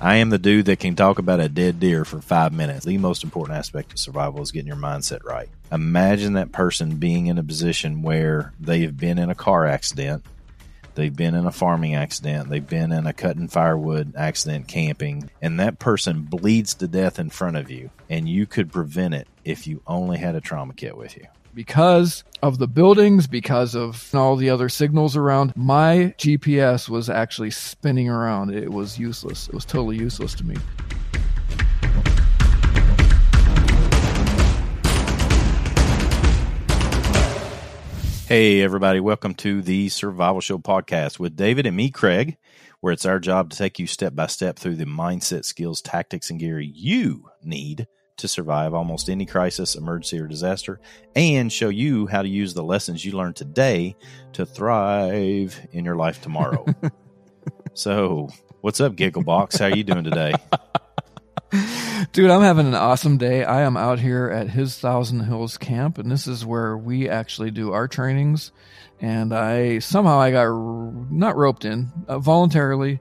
I am the dude that can talk about a dead deer for five minutes. The most important aspect of survival is getting your mindset right. Imagine that person being in a position where they've been in a car accident, they've been in a farming accident, they've been in a cutting firewood accident camping, and that person bleeds to death in front of you, and you could prevent it if you only had a trauma kit with you because of the buildings, because of all the other signals around, my GPS was actually spinning around. It was useless. It was totally useless to me. Hey, everybody, welcome to the Survival Show podcast with David and me, Craig, where it's our job to take you step by step through the mindset, skills, tactics, and gear you need to survive almost any crisis, emergency, or disaster, and show you how to use the lessons you learned today to thrive in your life tomorrow. so, what's up, Gigglebox? How are you doing today? Dude, I'm having an awesome day. I am out here at his Thousand Hills camp, and this is where we actually do our trainings. And I somehow I got not roped in uh, voluntarily,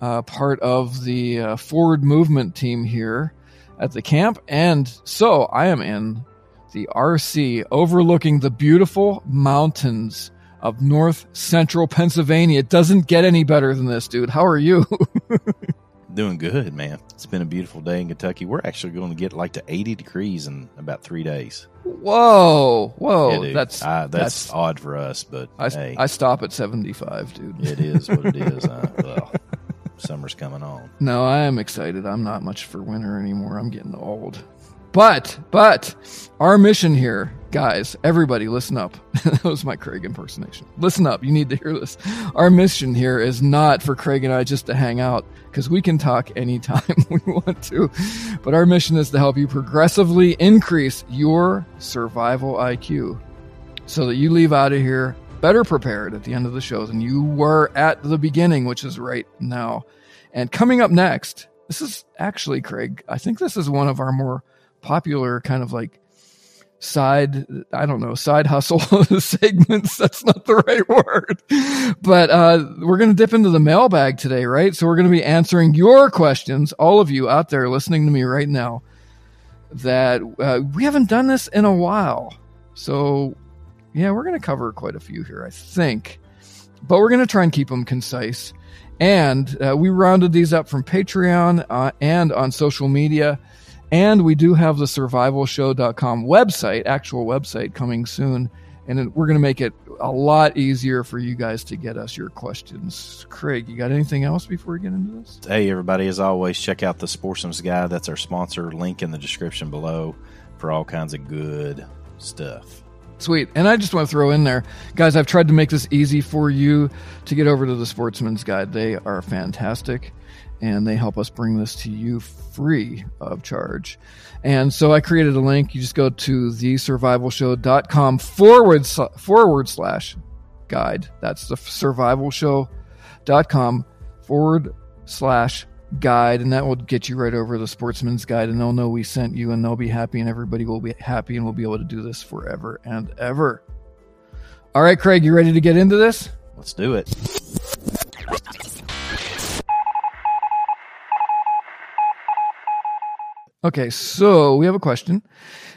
uh, part of the uh, forward movement team here at the camp. And so I am in the RC overlooking the beautiful mountains of north central Pennsylvania. It doesn't get any better than this, dude. How are you? Doing good, man. It's been a beautiful day in Kentucky. We're actually going to get like to 80 degrees in about three days. Whoa, whoa, yeah, that's, that's that's odd for us, but I, hey, I stop at 75, dude. It is what it is. Well, summer's coming on. No, I am excited. I'm not much for winter anymore. I'm getting old. But, but, our mission here, guys, everybody listen up. that was my Craig impersonation. Listen up. You need to hear this. Our mission here is not for Craig and I just to hang out because we can talk anytime we want to. But our mission is to help you progressively increase your survival IQ so that you leave out of here better prepared at the end of the show than you were at the beginning, which is right now. And coming up next, this is actually, Craig, I think this is one of our more popular kind of like side i don't know side hustle segments. That's not the right word. But uh we're gonna dip into the mailbag today right? So we're gonna be answering your questions all of you out there listening to me right now that uh, we haven't done this in a while. So yeah, we're going to cover quite a few here, I think. But we're going to try and keep them concise. And uh, we rounded these up from Patreon uh, and on social media. And we do have the survivalshow.com website, actual website coming soon. And we're going to make it a lot easier for you guys to get us your questions. Craig, you got anything else before we get into this? Hey, everybody, as always, check out the Sportsman's Guide. That's our sponsor. Link in the description below for all kinds of good stuff. Sweet. And I just want to throw in there, guys, I've tried to make this easy for you to get over to the Sportsman's Guide. They are fantastic and they help us bring this to you free of charge. And so I created a link. You just go to thesurvivalshow.com forward, forward slash guide. That's the survivalshow.com forward slash guide and that will get you right over the sportsman's guide and they'll know we sent you and they'll be happy and everybody will be happy and we'll be able to do this forever and ever. All right craig you ready to get into this? Let's do it. Okay so we have a question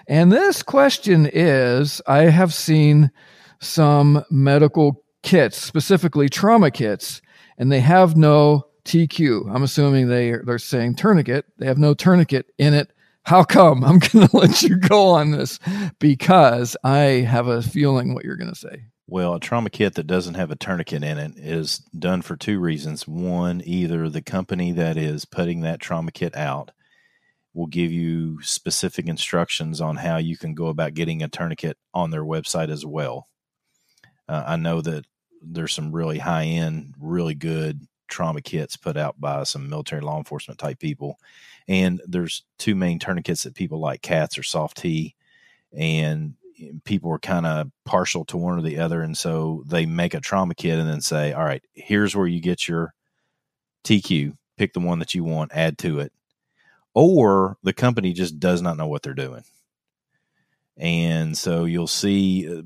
and this question is i have seen some medical kits specifically trauma kits and they have no TQ. I'm assuming they are, they're saying tourniquet. They have no tourniquet in it. How come? I'm going to let you go on this because I have a feeling what you're going to say. Well, a trauma kit that doesn't have a tourniquet in it is done for two reasons. One, either the company that is putting that trauma kit out will give you specific instructions on how you can go about getting a tourniquet on their website as well. Uh, I know that there's some really high end, really good trauma kits put out by some military law enforcement type people. And there's two main tourniquets that people like CATs or SOF-T. And people are kind of partial to one or the other. And so they make a trauma kit and then say, all right, here's where you get your TQ. Pick the one that you want, add to it. Or the company just does not know what they're doing. And so you'll see uh,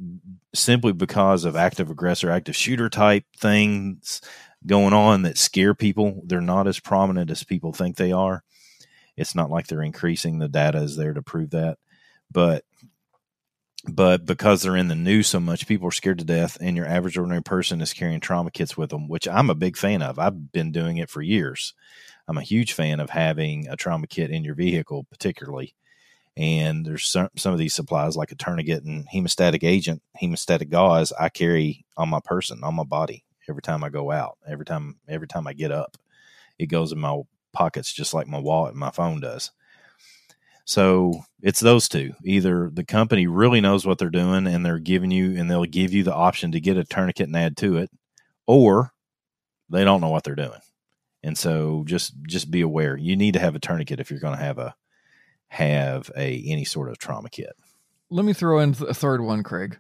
simply because of active aggressor, active shooter type things going on that scare people, they're not as prominent as people think they are. It's not like they're increasing. The data is there to prove that. But but because they're in the news so much, people are scared to death, and your average ordinary person is carrying trauma kits with them, which I'm a big fan of. I've been doing it for years. I'm a huge fan of having a trauma kit in your vehicle, particularly and there's some, some of these supplies like a tourniquet and hemostatic agent, hemostatic gauze I carry on my person, on my body every time I go out, every time every time I get up. It goes in my pockets just like my wallet and my phone does. So it's those two. Either the company really knows what they're doing and they're giving you and they'll give you the option to get a tourniquet and add to it, or they don't know what they're doing. And so just just be aware. You need to have a tourniquet if you're going to have a have a any sort of trauma kit. Let me throw in a third one, Craig.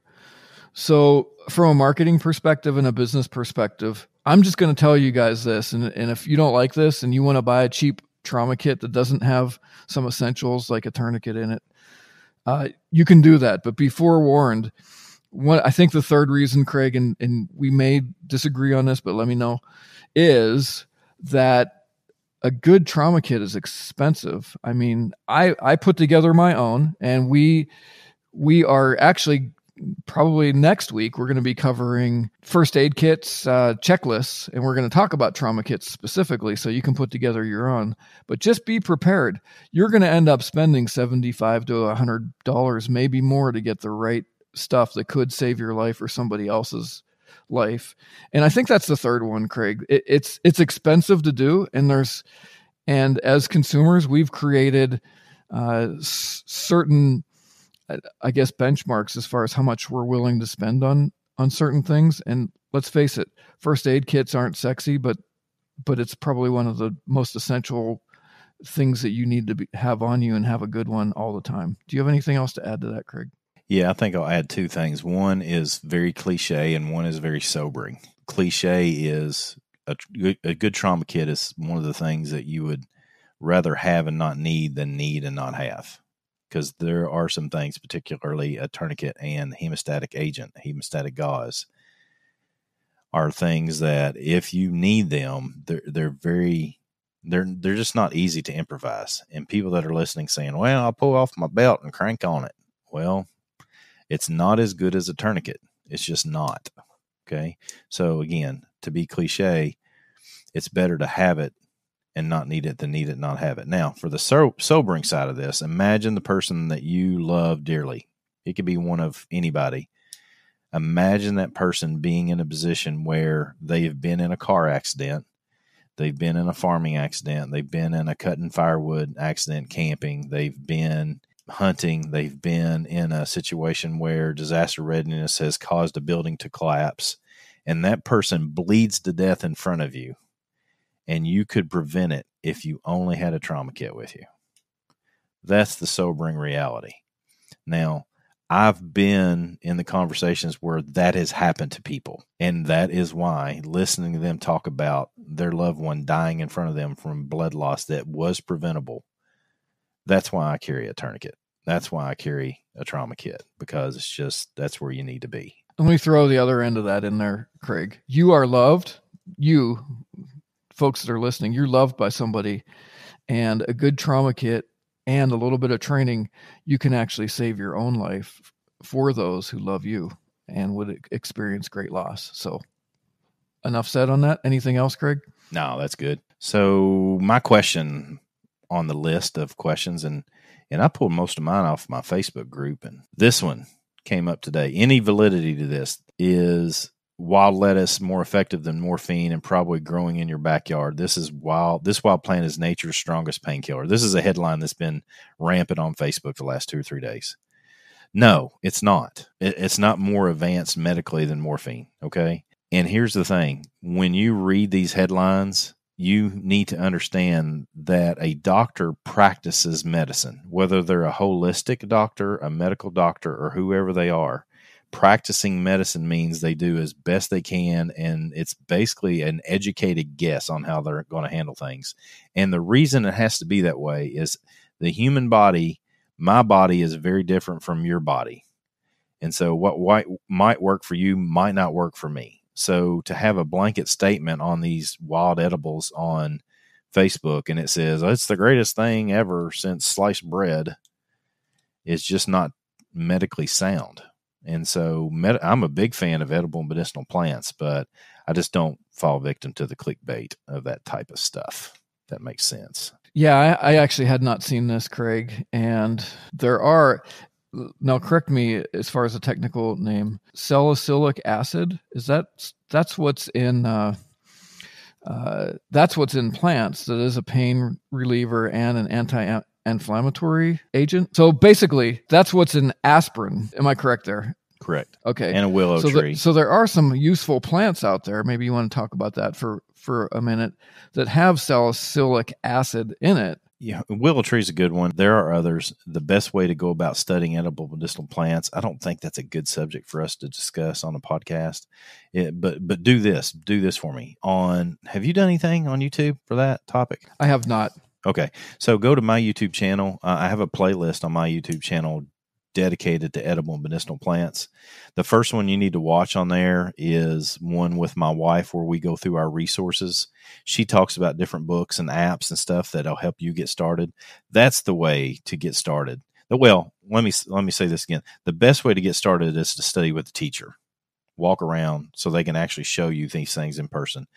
So, from a marketing perspective and a business perspective, I'm just going to tell you guys this. And, and if you don't like this and you want to buy a cheap trauma kit that doesn't have some essentials like a tourniquet in it, uh, you can do that. But be forewarned. What I think the third reason, Craig, and, and we may disagree on this, but let me know, is that a good trauma kit is expensive. I mean, I I put together my own, and we we are actually probably next week we're going to be covering first aid kits uh, checklists and we're going to talk about trauma kits specifically so you can put together your own but just be prepared you're going to end up spending 75 to 100 dollars maybe more to get the right stuff that could save your life or somebody else's life. And I think that's the third one, Craig. It, it's it's expensive to do, and there's and as consumers, we've created uh, s- certain, I guess, benchmarks as far as how much we're willing to spend on on certain things. And let's face it, first aid kits aren't sexy, but but it's probably one of the most essential things that you need to be, have on you and have a good one all the time. Do you have anything else to add to that, Craig? Yeah, I think I'll add two things. One is very cliche, and one is very sobering. Cliche is a, a good trauma kit is one of the things that you would rather have and not need than need and not have. Because there are some things, particularly a tourniquet and hemostatic agent, hemostatic gauze, are things that if you need them, they're they're very they're they're just not easy to improvise. And people that are listening saying, "Well, I'll pull off my belt and crank on it." Well, it's not as good as a tourniquet. It's just not. Okay. So again, to be cliche, it's better to have it and not need it than need it not have it. Now, for the so- sobering side of this, imagine the person that you love dearly. It could be one of anybody. Imagine that person being in a position where they've been in a car accident, they've been in a farming accident, they've been in a cutting firewood accident camping, they've been hunting, they've been in a situation where disaster readiness has caused a building to collapse, and that person bleeds to death in front of you, and you could prevent it if you only had a trauma kit with you. That's the sobering reality. Now, I've been in the conversations where that has happened to people. And that is why listening to them talk about their loved one dying in front of them from blood loss that was preventable that's why I carry a tourniquet. That's why I carry a trauma kit because it's just that's where you need to be. Let me throw the other end of that in there, Craig. You are loved. You, folks that are listening, you're loved by somebody, and a good trauma kit and a little bit of training, you can actually save your own life for those who love you and would experience great loss. So, enough said on that. Anything else, Craig? No, that's good. So, my question on the list of questions and and I pulled most of mine off my Facebook group and this one came up today. Any validity to this is wild lettuce more effective than morphine and probably growing in your backyard. This is wild this wild plant is nature's strongest painkiller. This is a headline that's been rampant on Facebook the last 2 or 3 days. No, it's not. It, it's not more advanced medically than morphine, okay? And here's the thing when you read these headlines, you need to understand that a doctor practices medicine, whether they're a holistic doctor, a medical doctor, or whoever they are. Practicing medicine means they do as best they can, and it's basically an educated guess on how they're going to handle things. And the reason it has to be that way is the human body, my body, is very different from your body. And so, what might work for you might not work for me so to have a blanket statement on these wild edibles on Facebook and it says it's the greatest thing ever since sliced bread is just not medically sound. And so med- I'm a big fan of edible medicinal plants, but I just don't fall victim to the clickbait of that type of stuff. That makes sense. Yeah, I, I actually had not seen this, Craig. And there are, now correct me as far as the technical name salicylic acid is that that's what's in uh, uh, that's what's in plants that is a pain reliever and an anti-inflammatory agent so basically that's what's in aspirin am i correct there correct okay and a willow so tree the, so there are some useful plants out there maybe you want to talk about that for for a minute that have salicylic acid in it yeah, willow tree is a good one. There are others. The best way to go about studying edible medicinal plants, I don't think that's a good subject for us to discuss on a podcast. It, but but do this, do this for me. On have you done anything on YouTube for that topic? I have not. Okay, so go to my YouTube channel. Uh, I have a playlist on my YouTube channel dedicated to edible medicinal plants. The first one you need to watch on there is one with my wife where we go through our resources. She talks about different books and apps and stuff that'll help you get started. That's the way to get started. Well, let me let me say this again. The best way to get started is to study with a teacher. Walk around so they can actually show you these things in person.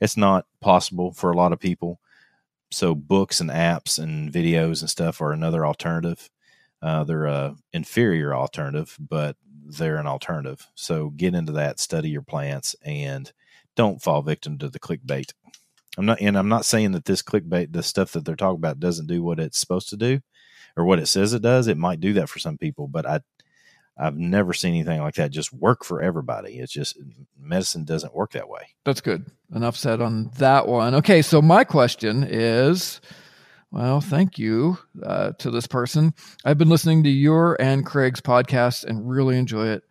It's not possible for a lot of people. So books and apps and videos and stuff are another alternative uh, they're a inferior alternative, but they're an alternative. So get into that, study your plants, and don't fall victim to the clickbait. I'm not, and I'm not saying that this clickbait, the stuff that they're talking about, doesn't do what it's supposed to do, or what it says it does. It might do that for some people, but I, I've never seen anything like that just work for everybody. It's just medicine doesn't work that way. That's good. Enough said on that one. Okay, so my question is well, thank you uh, to this person. I've been listening to your and Craig's podcast and really enjoy it.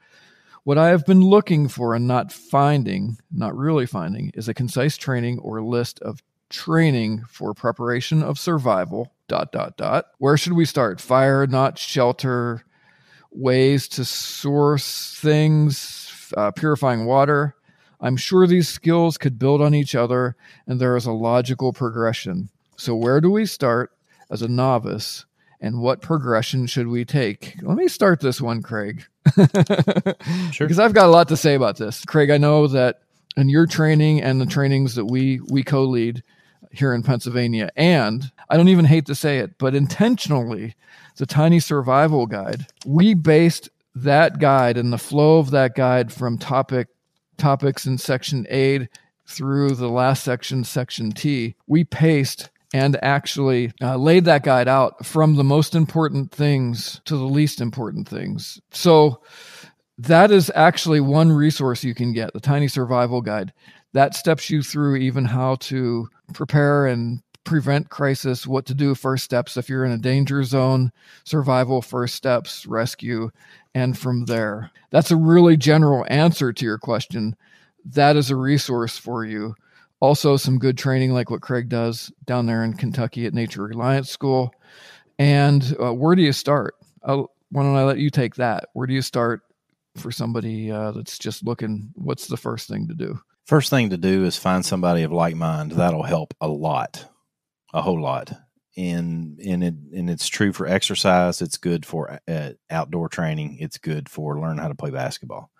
What I have been looking for and not finding, not really finding, is a concise training or list of training for preparation of survival. Dot dot dot. Where should we start? Fire, not shelter. Ways to source things. Uh, purifying water. I'm sure these skills could build on each other, and there is a logical progression. So, where do we start as a novice and what progression should we take? Let me start this one, Craig. sure. Because I've got a lot to say about this. Craig, I know that in your training and the trainings that we we co-lead here in Pennsylvania, and I don't even hate to say it, but intentionally, the Tiny Survival Guide, we based that guide and the flow of that guide from topic topics in section A through the last section, section T. We paced and actually uh, laid that guide out from the most important things to the least important things. So that is actually one resource you can get the Tiny Survival Guide. That steps you through even how to prepare and prevent crisis, what to do, first steps if you're in a danger zone, survival, first steps, rescue, and from there. That's a really general answer to your question. That is a resource for you also some good training like what Craig does down there in Kentucky at Nature Reliance School. And uh, where do you start? I'll, why don't I let you take that? Where do you start for somebody uh, that's just looking? What's the first thing to do? First thing to do is find somebody of like mind. That'll help a lot, a whole lot. And and it and it's true for exercise. It's good for uh, outdoor training. It's good for learning how to play basketball.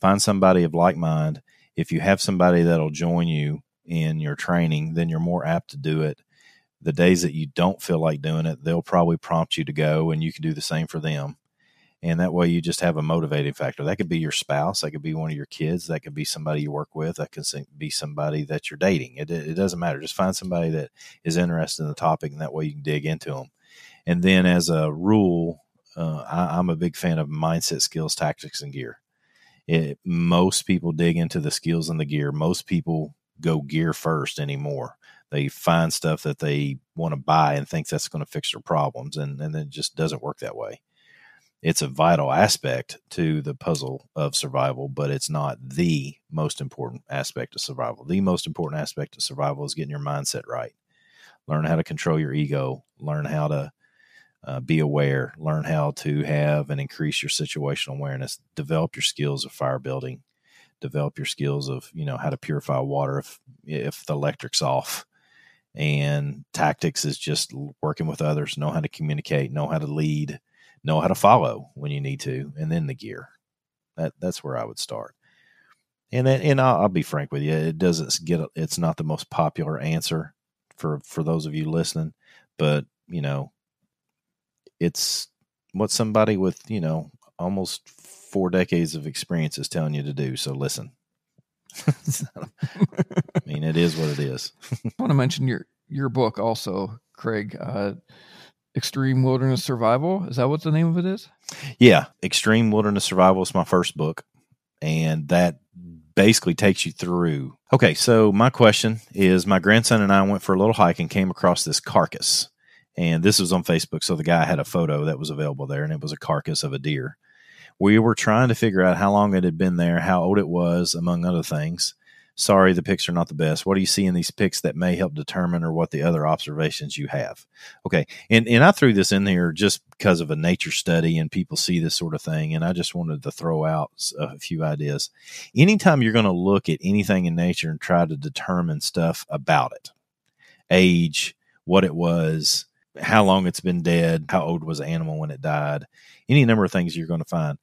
Find somebody of like mind. If you have somebody that'll join you in your training, then you're more apt to do it. The days that you don't feel like doing it, they'll probably prompt you to go, and you can do the same for them. And that way, you just have a motivating factor. That could be your spouse, that could be one of your kids, that could be somebody you work with, that could be somebody that you're dating. It, it doesn't matter. Just find somebody that is interested in the topic, and that way you can dig into them. And then, as a rule, uh, I, I'm a big fan of mindset, skills, tactics, and gear It, most people dig into the skills and the gear. Most people go gear first anymore. They find stuff that they want to buy and think that's going to fix their problems, and, and it just doesn't work that way. It's a vital aspect to the puzzle of survival, but it's not the most important aspect of survival. The most important aspect of survival is getting your mindset right. Learn how to control your ego, learn how to uh, be aware, learn how to have and increase your situational awareness, develop your skills of fire building, develop your skills of you know how to purify water if if the electric's off. And tactics is just working with others know how to communicate know how to lead know how to follow when you need to and then the gear that that's where i would start and and I'll, I'll be frank with you it doesn't get it's not the most popular answer for for those of you listening but you know it's what somebody with you know almost four decades of experience is telling you to do. So listen. I mean, it is what it is. I want to mention your your book also, Craig. Uh, Extreme Wilderness Survival. Is that what the name of it is? Yeah, Extreme Wilderness Survival is my first book, and that basically takes you through. Okay, so my question is: My grandson and I went for a little hike and came across this carcass, and this was on Facebook. So the guy had a photo that was available there, and it was a carcass of a deer we were trying to figure out how long it had been there, how old it was, among other things. Sorry, the pics are not the best. What do you see in these pics that may help determine or what the other observations you have? Okay. And, and I threw this in here just because of a nature study and people see this sort of thing. And I just wanted to throw out a few ideas. Anytime you're going to look at anything in nature and try to determine stuff about it, age, what it was, how long it's been dead, how old was the animal when it died, any number of things you're going to find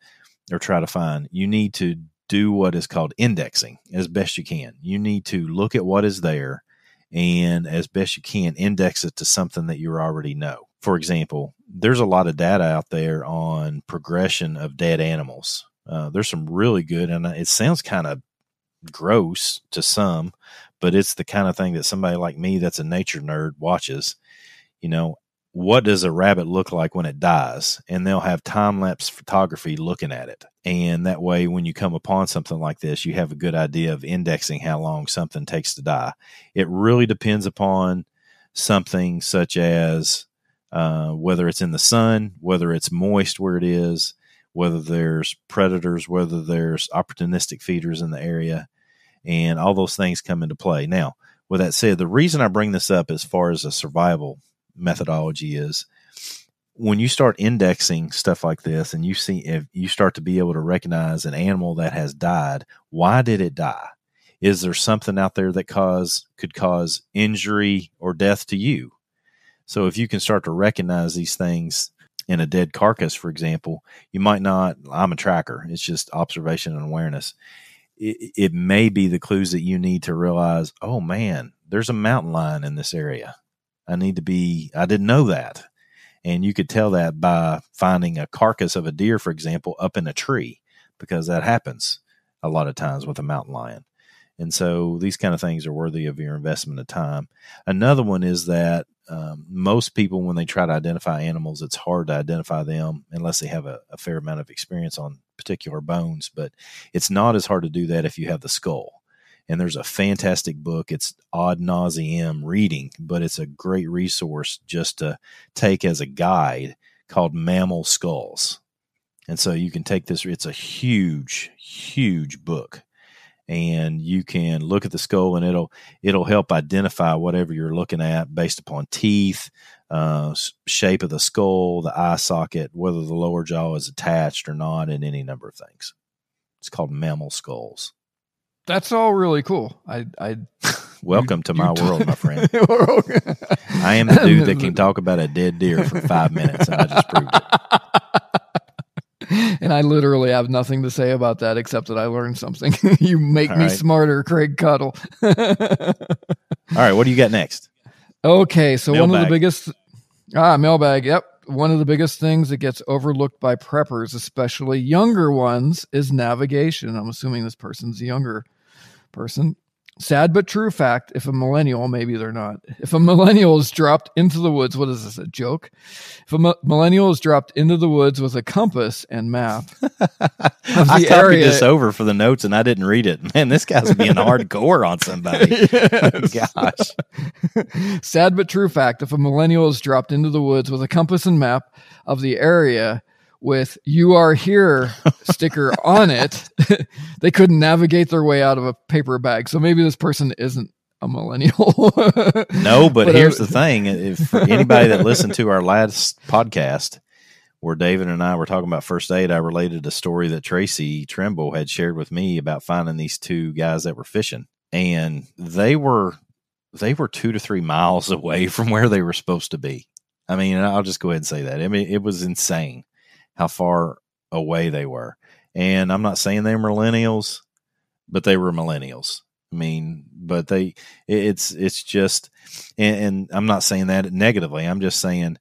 or try to find. You need to do what is called indexing as best you can. You need to look at what is there and as best you can index it to something that you already know. For example, there's a lot of data out there on progression of dead animals. Uh, there's some really good, and it sounds kind of gross to some, but it's the kind of thing that somebody like me that's a nature nerd watches. You know, what does a rabbit look like when it dies? And they'll have time lapse photography looking at it. And that way when you come upon something like this you have a good idea of indexing how long something takes to die. It really depends upon something such as uh, whether it's in the sun whether it's moist where it is whether there's predators whether there's opportunistic feeders in the area and all those things come into play. Now with that said the reason i bring this up as far as a survival methodology is when you start indexing stuff like this and you see if you start to be able to recognize an animal that has died why did it die? Is there something out there that cause could cause injury or death to you? So if you can start to recognize these things in a dead carcass for example you might not i'm a tracker it's just observation and awareness. It, it may be the clues that you need to realize oh man there's a mountain lion in this area I need to be, I didn't know that. And you could tell that by finding a carcass of a deer, for example, up in a tree, because that happens a lot of times with a mountain lion. And so these kind of things are worthy of your investment of time. Another one is that um, most people, when they try to identify animals, it's hard to identify them unless they have a, a fair amount of experience on particular bones. But it's not as hard to do that if you have the skull and there's a fantastic book. It's odd nauseam reading, but it's a great resource just to take as a guide called Mammal Skulls. And so you can take this, it's a huge, huge book. And you can look at the skull and it'll it'll help identify whatever you're looking at based upon teeth, uh, shape of the skull, the eye socket, whether the lower jaw is attached or not, and any number of things. It's called mammal skulls. That's all really cool. I, I welcome you, to my world, my friend. I am the dude that can talk about a dead deer for five minutes, and I just proved it. And I literally have nothing to say about that except that I learned something. you make all me right. smarter, Craig Caudill. all right, what do you got next? Okay, so mailbag. one of the biggest ah mailbag. Yep, one of the biggest things that gets overlooked by preppers, especially younger ones, is navigation. I'm assuming this person's younger person. Sad but true fact if a millennial, maybe they're not, if a millennial is dropped into the woods, what is this, a joke? If a millennial is dropped into the woods with a compass and map I copied area, this over for the notes and I didn't read it. Man, this guy's being hardcore on somebody. Gosh. Sad but true fact if a millennial is dropped into the woods with a compass and map of the area, with you are here sticker on it, they couldn't navigate their way out of a paper bag. So maybe this person isn't a millennial. no, but, but here's the thing. If anybody that listened to our last podcast where David and I were talking about first aid, I related a story that Tracy Trimble had shared with me about finding these two guys that were fishing. And they were they were two to three miles away from where they were supposed to be. I mean, I'll just go ahead and say that. I mean, it was insane how far away they were. And I'm not saying they were millennials, but they were millennials. I mean, but they, it's, it's just, and, and I'm not saying that negatively. I'm just saying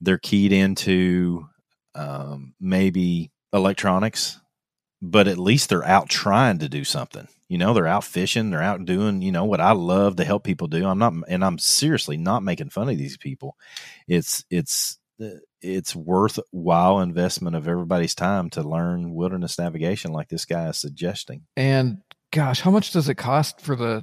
they're keyed into um, maybe electronics, but at least they're out trying to do something. You know, they're out fishing, they're out doing, you know, what I love to help people do. I'm not, and I'm seriously not making fun of these people. It's, it's, it's worthwhile investment of everybody's time to learn wilderness navigation like this guy is suggesting. And gosh, how much does it cost for the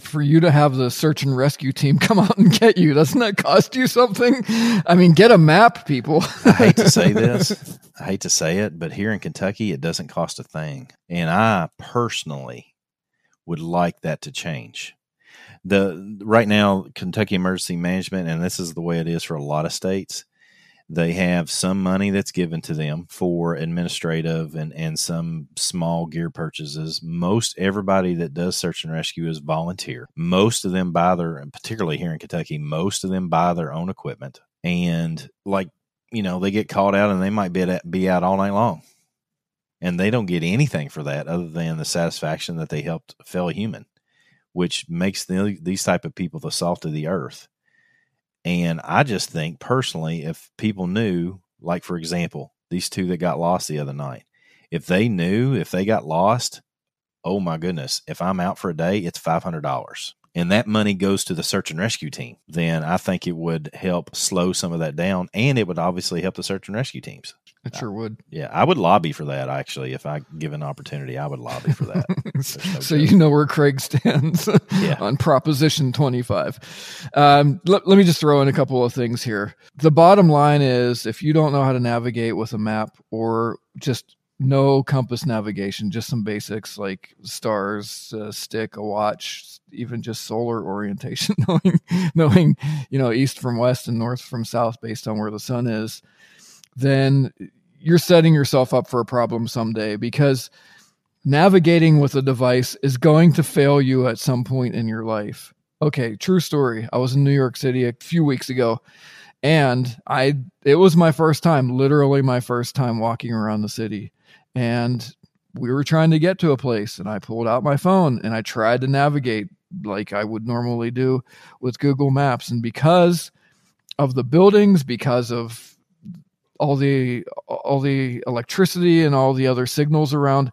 for you to have the search and rescue team come out and get you? Doesn't that cost you something? I mean, get a map, people. I hate to say this. I hate to say it, but here in Kentucky it doesn't cost a thing. And I personally would like that to change the right now Kentucky Emergency Management, and this is the way it is for a lot of states. They have some money that's given to them for administrative and, and some small gear purchases. Most everybody that does search and rescue is volunteer. Most of them buy their, particularly here in Kentucky, most of them buy their own equipment. And like, you know, they get called out and they might be, at, be out all night long. And they don't get anything for that other than the satisfaction that they helped a fellow human which makes the, these type of people the salt of the earth. And I just think personally, if people knew, like for example, these two that got lost the other night, if they knew if they got lost, oh my goodness, if I'm out for a day, it's five hundred dollars. And that money goes to the search and rescue team, then I think it would help slow some of that down and it would obviously help the search and rescue teams. It sure would. Yeah, I would lobby for that actually. If I give an opportunity, I would lobby for that. no so you know where Craig stands yeah. on Proposition 25. Um, let, let me just throw in a couple of things here. The bottom line is if you don't know how to navigate with a map or just no compass navigation, just some basics like stars, a stick, a watch, even just solar orientation, knowing, knowing, you know, east from west and north from south based on where the sun is, then you're setting yourself up for a problem someday because navigating with a device is going to fail you at some point in your life. Okay, true story. I was in New York City a few weeks ago and I it was my first time, literally my first time walking around the city. And we were trying to get to a place and I pulled out my phone and I tried to navigate like I would normally do with Google Maps and because of the buildings, because of all the all the electricity and all the other signals around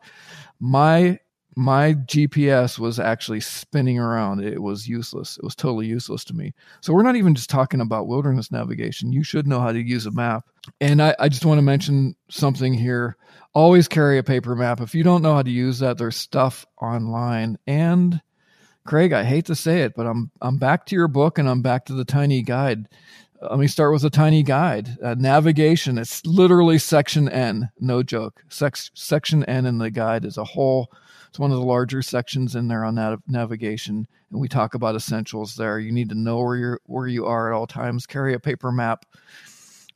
my my GPS was actually spinning around. It was useless. It was totally useless to me. So we're not even just talking about wilderness navigation. You should know how to use a map. And I, I just want to mention something here. Always carry a paper map. If you don't know how to use that, there's stuff online. And Craig, I hate to say it, but I'm I'm back to your book and I'm back to the tiny guide let me start with a tiny guide. Uh, navigation, it's literally section N, no joke. Sex, section N in the guide is a whole, it's one of the larger sections in there on nav- navigation. And we talk about essentials there. You need to know where you're, where you are at all times. Carry a paper map,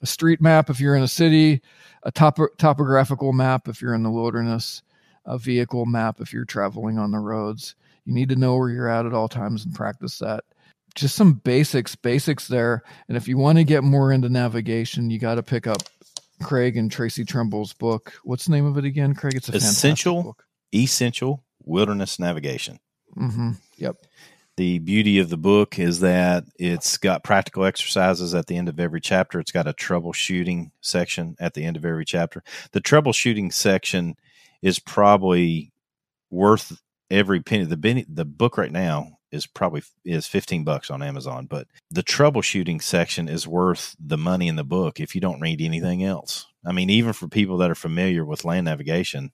a street map if you're in a city, a top- topographical map if you're in the wilderness, a vehicle map if you're traveling on the roads. You need to know where you're at at all times and practice that just some basics, basics there. And if you want to get more into navigation, you got to pick up Craig and Tracy Trimble's book. What's the name of it again, Craig? It's a essential, book. essential wilderness navigation. Mm-hmm. Yep. The beauty of the book is that it's got practical exercises at the end of every chapter. It's got a troubleshooting section at the end of every chapter. The troubleshooting section is probably worth every penny. The penny, the book right now is probably is 15 bucks on Amazon, but the troubleshooting section is worth the money in the book if you don't read anything else. I mean, even for people that are familiar with land navigation,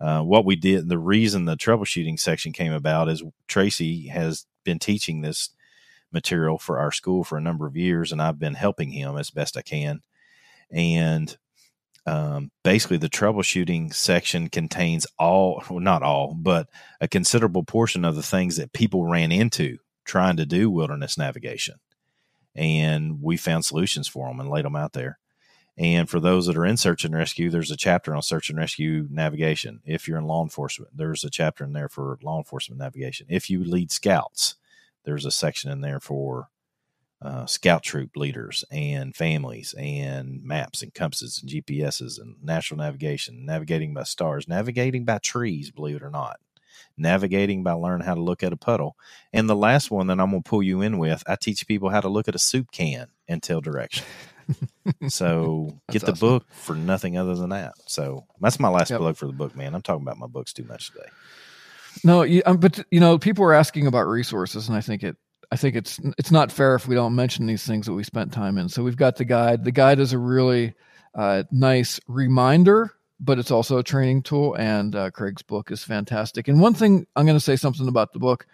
uh, what we did, the reason the troubleshooting section came about is Tracy has been teaching this material for our school for a number of years, and I've been helping him as best I can. And um, basically, the troubleshooting section contains all, well, not all, but a considerable portion of the things that people ran into trying to do wilderness navigation. And we found solutions for them and laid them out there. And for those that are in search and rescue, there's a chapter on search and rescue navigation. If you're in law enforcement, there's a chapter in there for law enforcement navigation. If you lead scouts, there's a section in there for uh, scout troop leaders and families and maps and compasses and GPSs and national navigation, navigating by stars, navigating by trees, believe it or not, navigating by learning how to look at a puddle. And the last one that I'm going to pull you in with, I teach people how to look at a soup can and tell direction. so get the awesome. book for nothing other than that. So that's my last yep. plug for the book, man. I'm talking about my books too much today. No, you, um, but you know, people are asking about resources, and I think it, I think it's it's not fair if we don't mention these things that we spent time in. So we've got the guide. The guide is a really uh, nice reminder, but it's also a training tool. And uh, Craig's book is fantastic. And one thing I'm going to say something about the book.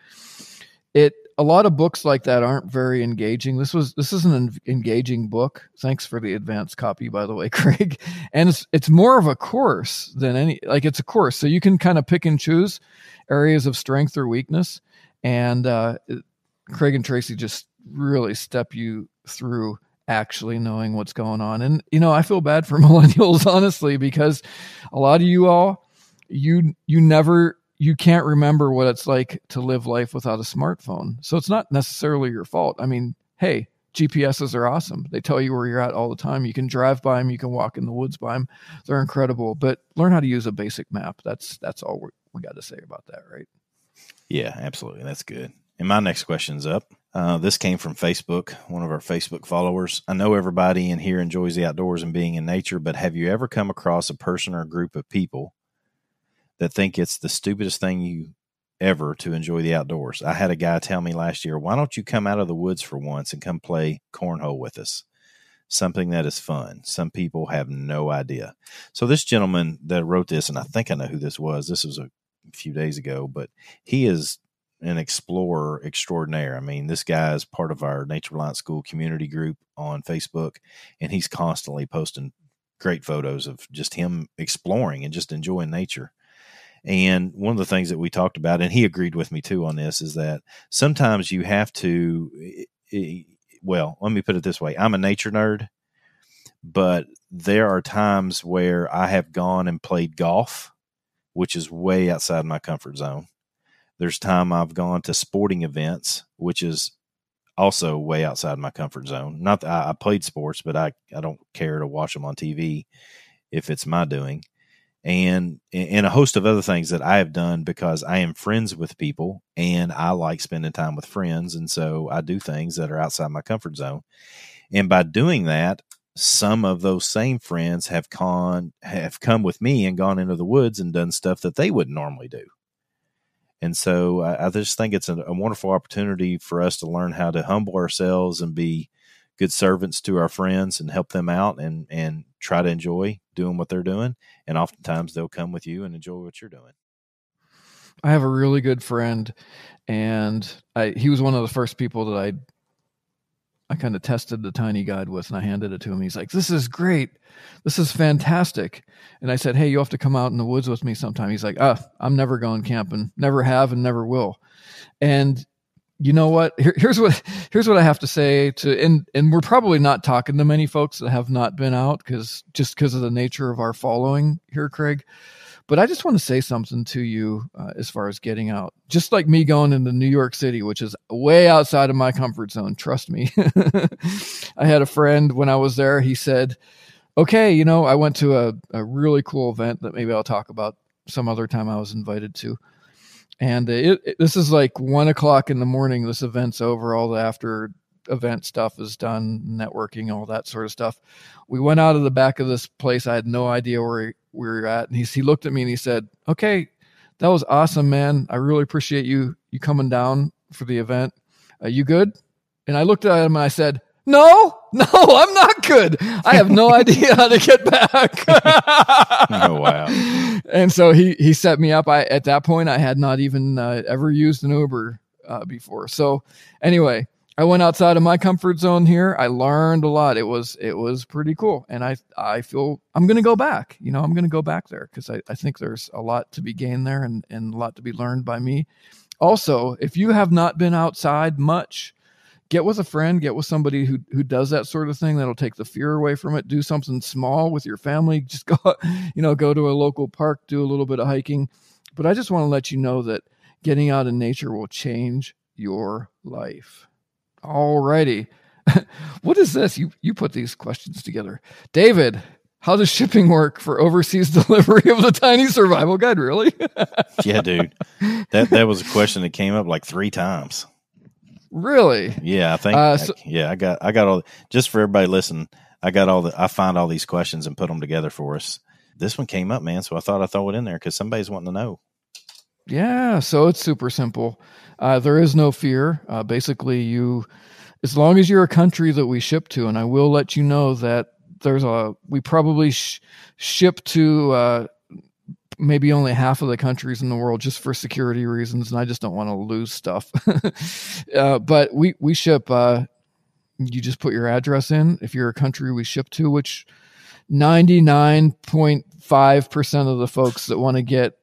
It a lot of books like that aren't very engaging. This was this is an engaging book. Thanks for the advanced copy, by the way, Craig. And it's it's more of a course than any like it's a course, so you can kind of pick and choose areas of strength or weakness. And uh, Craig and Tracy just really step you through actually knowing what's going on. And you know, I feel bad for millennials honestly because a lot of you all you you never you can't remember what it's like to live life without a smartphone. So it's not necessarily your fault. I mean, hey, GPSs are awesome. They tell you where you're at all the time. You can drive by them, you can walk in the woods by them. They're incredible. But learn how to use a basic map. That's that's all we we got to say about that, right? Yeah, absolutely. That's good. And my next question's up. Uh, this came from Facebook, one of our Facebook followers. I know everybody in here enjoys the outdoors and being in nature, but have you ever come across a person or a group of people that think it's the stupidest thing you ever to enjoy the outdoors. I had a guy tell me last year, why don't you come out of the woods for once and come play cornhole with us? Something that is fun. Some people have no idea. So, this gentleman that wrote this, and I think I know who this was, this was a few days ago, but he is an explorer extraordinaire. I mean, this guy is part of our Nature Reliance School community group on Facebook, and he's constantly posting great photos of just him exploring and just enjoying nature. And one of the things that we talked about, and he agreed with me too on this, is that sometimes you have to, well, let me put it this way I'm a nature nerd, but there are times where I have gone and played golf, which is way outside my comfort zone. There's time I've gone to sporting events, which is also way outside my comfort zone. Not that I, I played sports, but I, I don't care to watch them on TV if it's my doing and and a host of other things that I have done because I am friends with people and I like spending time with friends and so I do things that are outside my comfort zone. And by doing that, some of those same friends have con have come with me and gone into the woods and done stuff that they wouldn't normally do. And so I, I just think it's a, a wonderful opportunity for us to learn how to humble ourselves and be good servants to our friends and help them out and and try to enjoy doing what they're doing. And oftentimes they'll come with you and enjoy what you're doing. I have a really good friend and I, he was one of the first people that i i kind of tested the tiny guide with and i handed it to him. He's like this is great. This is fantastic. And i said hey you have to come out in the woods with me sometime. He's like ah i'm never going camping. Never have and never will. And you know what? Here, here's what here's what I have to say to and and we're probably not talking to many folks that have not been out because just because of the nature of our following here, Craig. But I just want to say something to you uh, as far as getting out. Just like me going into New York City, which is way outside of my comfort zone. Trust me. I had a friend when I was there. He said, "Okay, you know, I went to a, a really cool event that maybe I'll talk about some other time. I was invited to." and it, it, this is like one o'clock in the morning. This event's over. All the after event stuff is done, networking, all that sort of stuff. We went out of the back of this place. I had no idea where we were at, and he he looked at me and he said, "Okay, that was awesome, man. I really appreciate you you coming down for the event. Are you good? And I looked at him and I said, no, no, I'm not good. I have no idea how to get back. Oh, wow. And so he he set me up. I at that point I had not even uh, ever used an Uber uh, before. So anyway, I went outside of my comfort zone here. I learned a lot. It was it was pretty cool, and I I feel I'm going to go back. You know, I'm going to go back there because I, I think there's a lot to be gained there and and a lot to be learned by me. Also, if you have not been outside much, get with a friend, get with somebody who who does that sort of thing. That'll take the fear away from it. Do something small with your family. Just go, you know, go to a local park, do a little bit of hiking. But I just want to let you know that getting out in nature will change your life. Alrighty. what is this? You you put these questions together. David, how does shipping work for overseas delivery of the tiny survival guide? Really? Yeah, dude. That that was a question that came up like three times. really? Yeah, I think. Uh, so- yeah, I got I got all just for everybody listen. I got all the I find all these questions and put them together for us. This one came up, man, so I thought I'd throw it in there because somebody's wanting to know. Yeah, so it's super simple. Uh, there is no fear. Uh, basically, you, as long as you're a country that we ship to, and I will let you know that there's a, we probably sh- ship to uh, maybe only half of the countries in the world just for security reasons, and I just don't want to lose stuff. uh, but we we ship. Uh, you just put your address in if you're a country we ship to, which 99.5% of the folks that want to get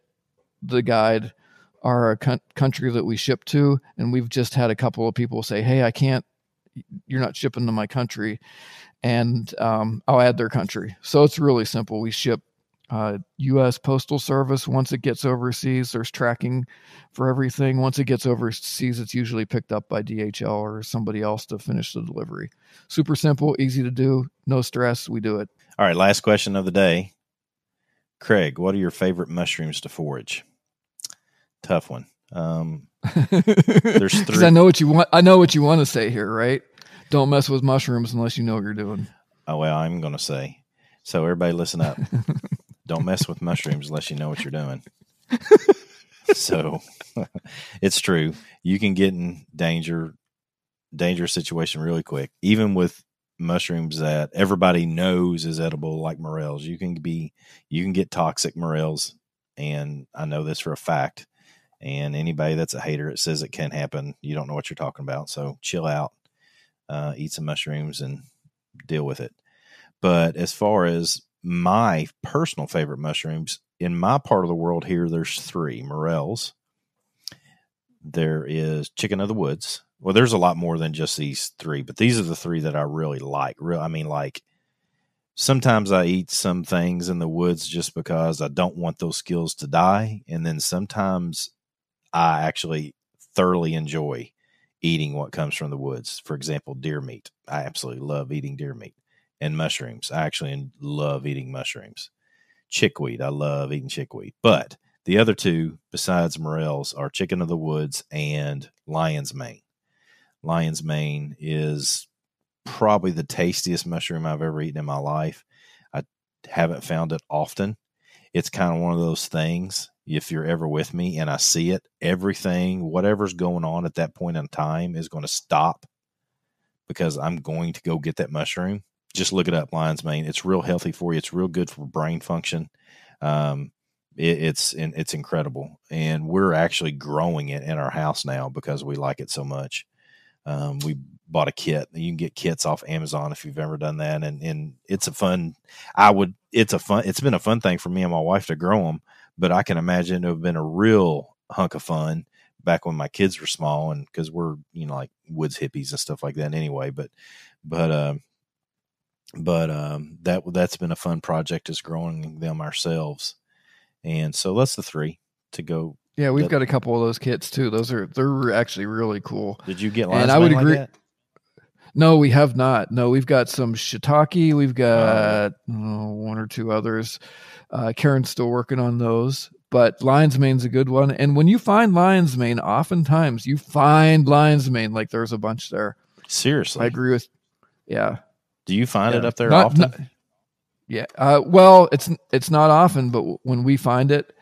the guide are a coun- country that we ship to and we've just had a couple of people say hey i can't you're not shipping to my country and um, i'll add their country. So it's really simple. We ship uh, us postal service. Once it gets overseas there's tracking for everything. Once it gets overseas it's usually picked up by dhl or somebody else to finish the delivery. Super simple easy to do no stress we do it. All right, last question of the day. Craig, what are your favorite mushrooms to forage? Tough one. Um, There's three- I know what you want. I know what you want to say here, right? Don't mess with mushrooms unless you know what you're doing. oh well, I'm going to say. So everybody, listen up. Don't mess with mushrooms unless you know what you're doing. so it's true. You can get in danger, dangerous situation really quick. Even with mushrooms that everybody knows is edible, like morels, you can be you can get toxic morels, and I know this for a fact. And anybody that's a hater, it says it can happen. You don't know what you're talking about. So chill out, uh, eat some mushrooms, and deal with it. But as far as my personal favorite mushrooms, in my part of the world here, there's three morels. There is chicken of the woods. Well, there's a lot more than just these three, but these are the three that I really like. Real, I mean, like sometimes I eat some things in the woods just because I don't want those skills to die, and then sometimes I actually thoroughly enjoy eating what comes from the woods. For example, deer meat. I absolutely love eating deer meat and mushrooms. I actually love eating mushrooms. Chickweed. I love eating chickweed. But the other two, besides morels, are chicken of the woods and lion's mane. Lion's mane is probably the tastiest mushroom I've ever eaten in my life. I haven't found it often. It's kind of one of those things. If you're ever with me and I see it, everything, whatever's going on at that point in time is going to stop because I'm going to go get that mushroom. Just look it up, lion's mane. It's real healthy for you. It's real good for brain function. Um, it, it's it's incredible, and we're actually growing it in our house now because we like it so much. Um, we bought a kit. You can get kits off Amazon if you've ever done that, and and it's a fun. I would. It's a fun. It's been a fun thing for me and my wife to grow them, but I can imagine it would have been a real hunk of fun back when my kids were small, and because we're you know like woods hippies and stuff like that anyway. But but um, but um, that that's been a fun project is growing them ourselves, and so that's the three to go. Yeah, we've That- got a couple of those kits too. Those are they're actually really cool. Did you get And I would like agree- that? No, we have not. No, we've got some shiitake. We've Oh. got oh, one or two others. Uh, Karen's still working on those, but lion's mane's a good one. And when you find lion's mane, oftentimes you find lion's mane. Like there's a bunch there. Seriously, I agree with. Yeah, do you find it up there Not- often? not- yeah. Uh, well, it's it's not often, but when we find it,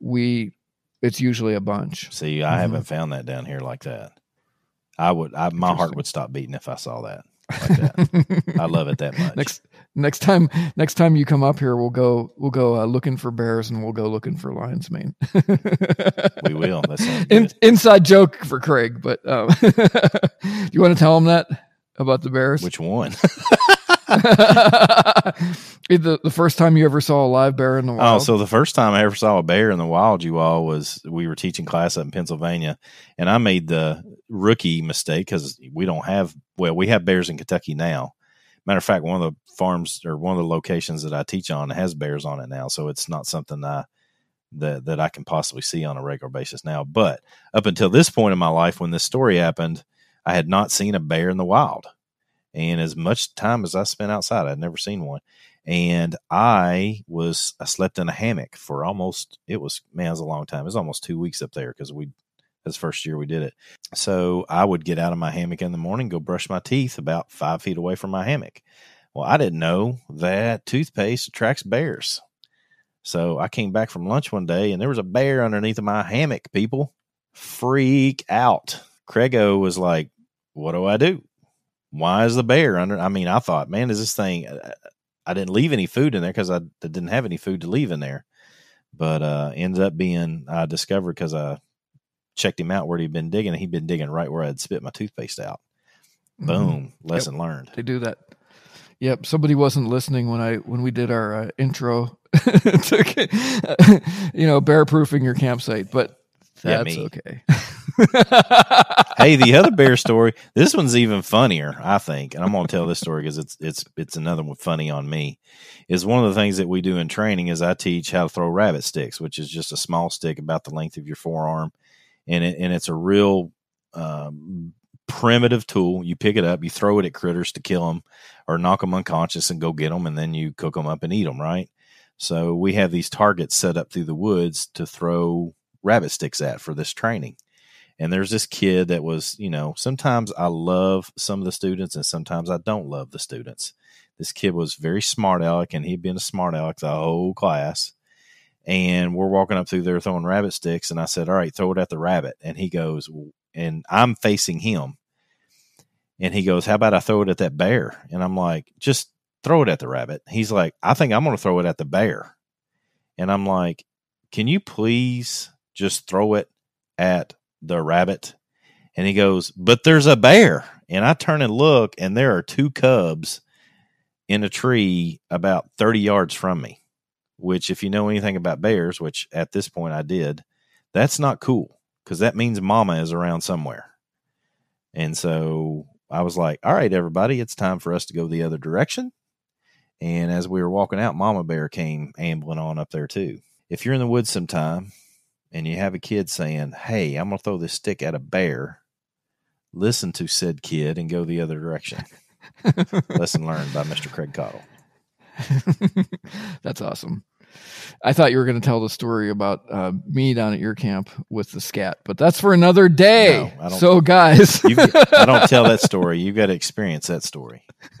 we it's usually a bunch. See, I Mhm. haven't found that down here like that. I would, I, my heart would stop beating if I saw that. Like that. I love it that much. next next time next time you come up here, we'll go we'll go uh, looking for bears and we'll go looking for lion's mane. We will. In, inside joke for Craig, but um, do you want to tell him that about the bears? Which one? the the first time you ever saw a live bear in the wild Oh, so the first time I ever saw a bear in the wild, you all, was we were teaching class up in Pennsylvania, and I made the rookie mistake because we don't have well, we have bears in Kentucky now. Matter of fact, one of the farms or one of the locations that I teach on has bears on it now, so it's not something I that that I can possibly see on a regular basis now. But up until this point in my life, when this story happened, I had not seen a bear in the wild, and as much time as I spent outside, I'd never seen one. And I was I slept in a hammock for almost it was man it was a long time. It was almost two weeks up there because we that's first year we did it. So I would get out of my hammock in the morning go brush my teeth about five feet away from my hammock. Well I didn't know that toothpaste attracts bears. So I came back from lunch one day and there was a bear underneath my hammock people. Freak out. Craigo was like what do I do? Why is the bear under I mean I thought man is this thing I didn't leave any food in there because I didn't have any food to leave in there. But uh ended up being I discovered because I checked him out where he'd been digging, and he'd been digging right where I'd spit my toothpaste out. Mhm. Boom, lesson learned. They do that. Yep. Somebody wasn't listening when I when we did our uh, intro to you know bear proofing your campsite, but that's me. okay. hey, the other bear story. This one's even funnier, I think, and I'm going to tell this story because it's it's it's another one funny on me. Is one of the things that we do in training is I teach how to throw rabbit sticks, which is just a small stick about the length of your forearm, and it, and it's a real um, primitive tool. You pick it up, you throw it at critters to kill them or knock them unconscious and go get them, and then you cook them up and eat them. Right. So we have these targets set up through the woods to throw rabbit sticks at for this training. And there's this kid that was, you know, sometimes I love some of the students and sometimes I don't love the students. This kid was very smart aleck and he'd been a smart aleck the whole class. And we're walking up through there throwing rabbit sticks. And I said, All right, throw it at the rabbit. And he goes, and I'm facing him. And he goes, How about I throw it at that bear? And I'm like, Just throw it at the rabbit. He's like, I think I'm going to throw it at the bear. And I'm like, Can you please just throw it at the rabbit? And he goes, But there's a bear. And I turn and look, and there are two cubs in a tree about 30 yards from me, which, if you know anything about bears, which at this point I did, that's not cool because that means mama is around somewhere. And so I was like, All right, everybody, it's time for us to go the other direction. And as we were walking out, Mama Bear came ambling on up there too. If you're in the woods sometime and you have a kid saying, Hey, I'm going to throw this stick at a bear, listen to said kid and go the other direction. Lesson learned by Mr. Craig Caudill. That's awesome. I thought you were going to tell the story about uh, me down at your camp with the scat, but that's for another day. No, so, guys, You've, I don't tell that story. You've got to experience that story.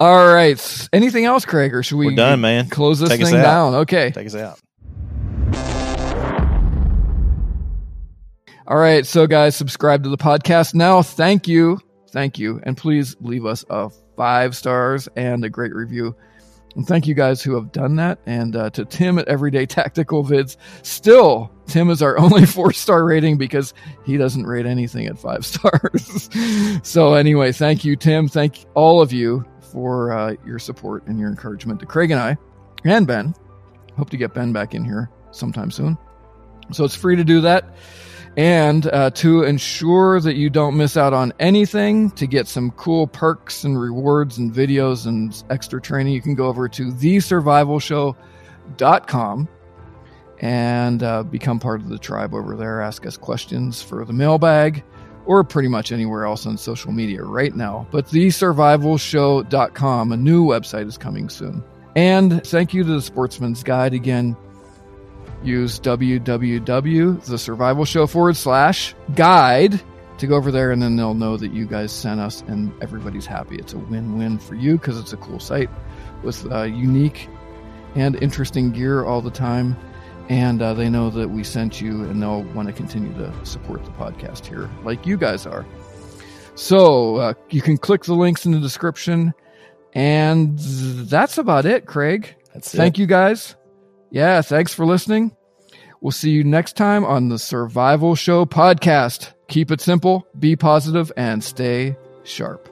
all right. Anything else, Craig, or should we We're done, man. close this Take thing down? Okay. Take us out. All right. So, guys, subscribe to the podcast now. Thank you. Thank you. And please leave us a five stars and a great review. And thank you guys who have done that. And uh, to Tim at Everyday Tactical Vids, still, Tim is our only four star rating because he doesn't rate anything at five stars. so, anyway, thank you, Tim. Thank all of you for uh, your support and your encouragement to Craig and I and Ben. Hope to get Ben back in here sometime soon. So, it's free to do that. And uh, to ensure that you don't miss out on anything, to get some cool perks and rewards and videos and extra training, you can go over to thesurvivalshow.com and uh, become part of the tribe over there. Ask us questions for the mailbag or pretty much anywhere else on social media right now. But thesurvivalshow.com, a new website is coming soon. And thank you to the Sportsman's Guide again use www.thesurvivalshow forward slash guide to go over there and then they'll know that you guys sent us and everybody's happy it's a win-win for you because it's a cool site with uh, unique and interesting gear all the time and uh, they know that we sent you and they'll want to continue to support the podcast here like you guys are. So uh, you can click the links in the description. And that's about it, Craig. That's Thank you guys. Yeah, thanks for listening. We'll see you next time on the Survival Show podcast. Keep it simple, be positive, and stay sharp.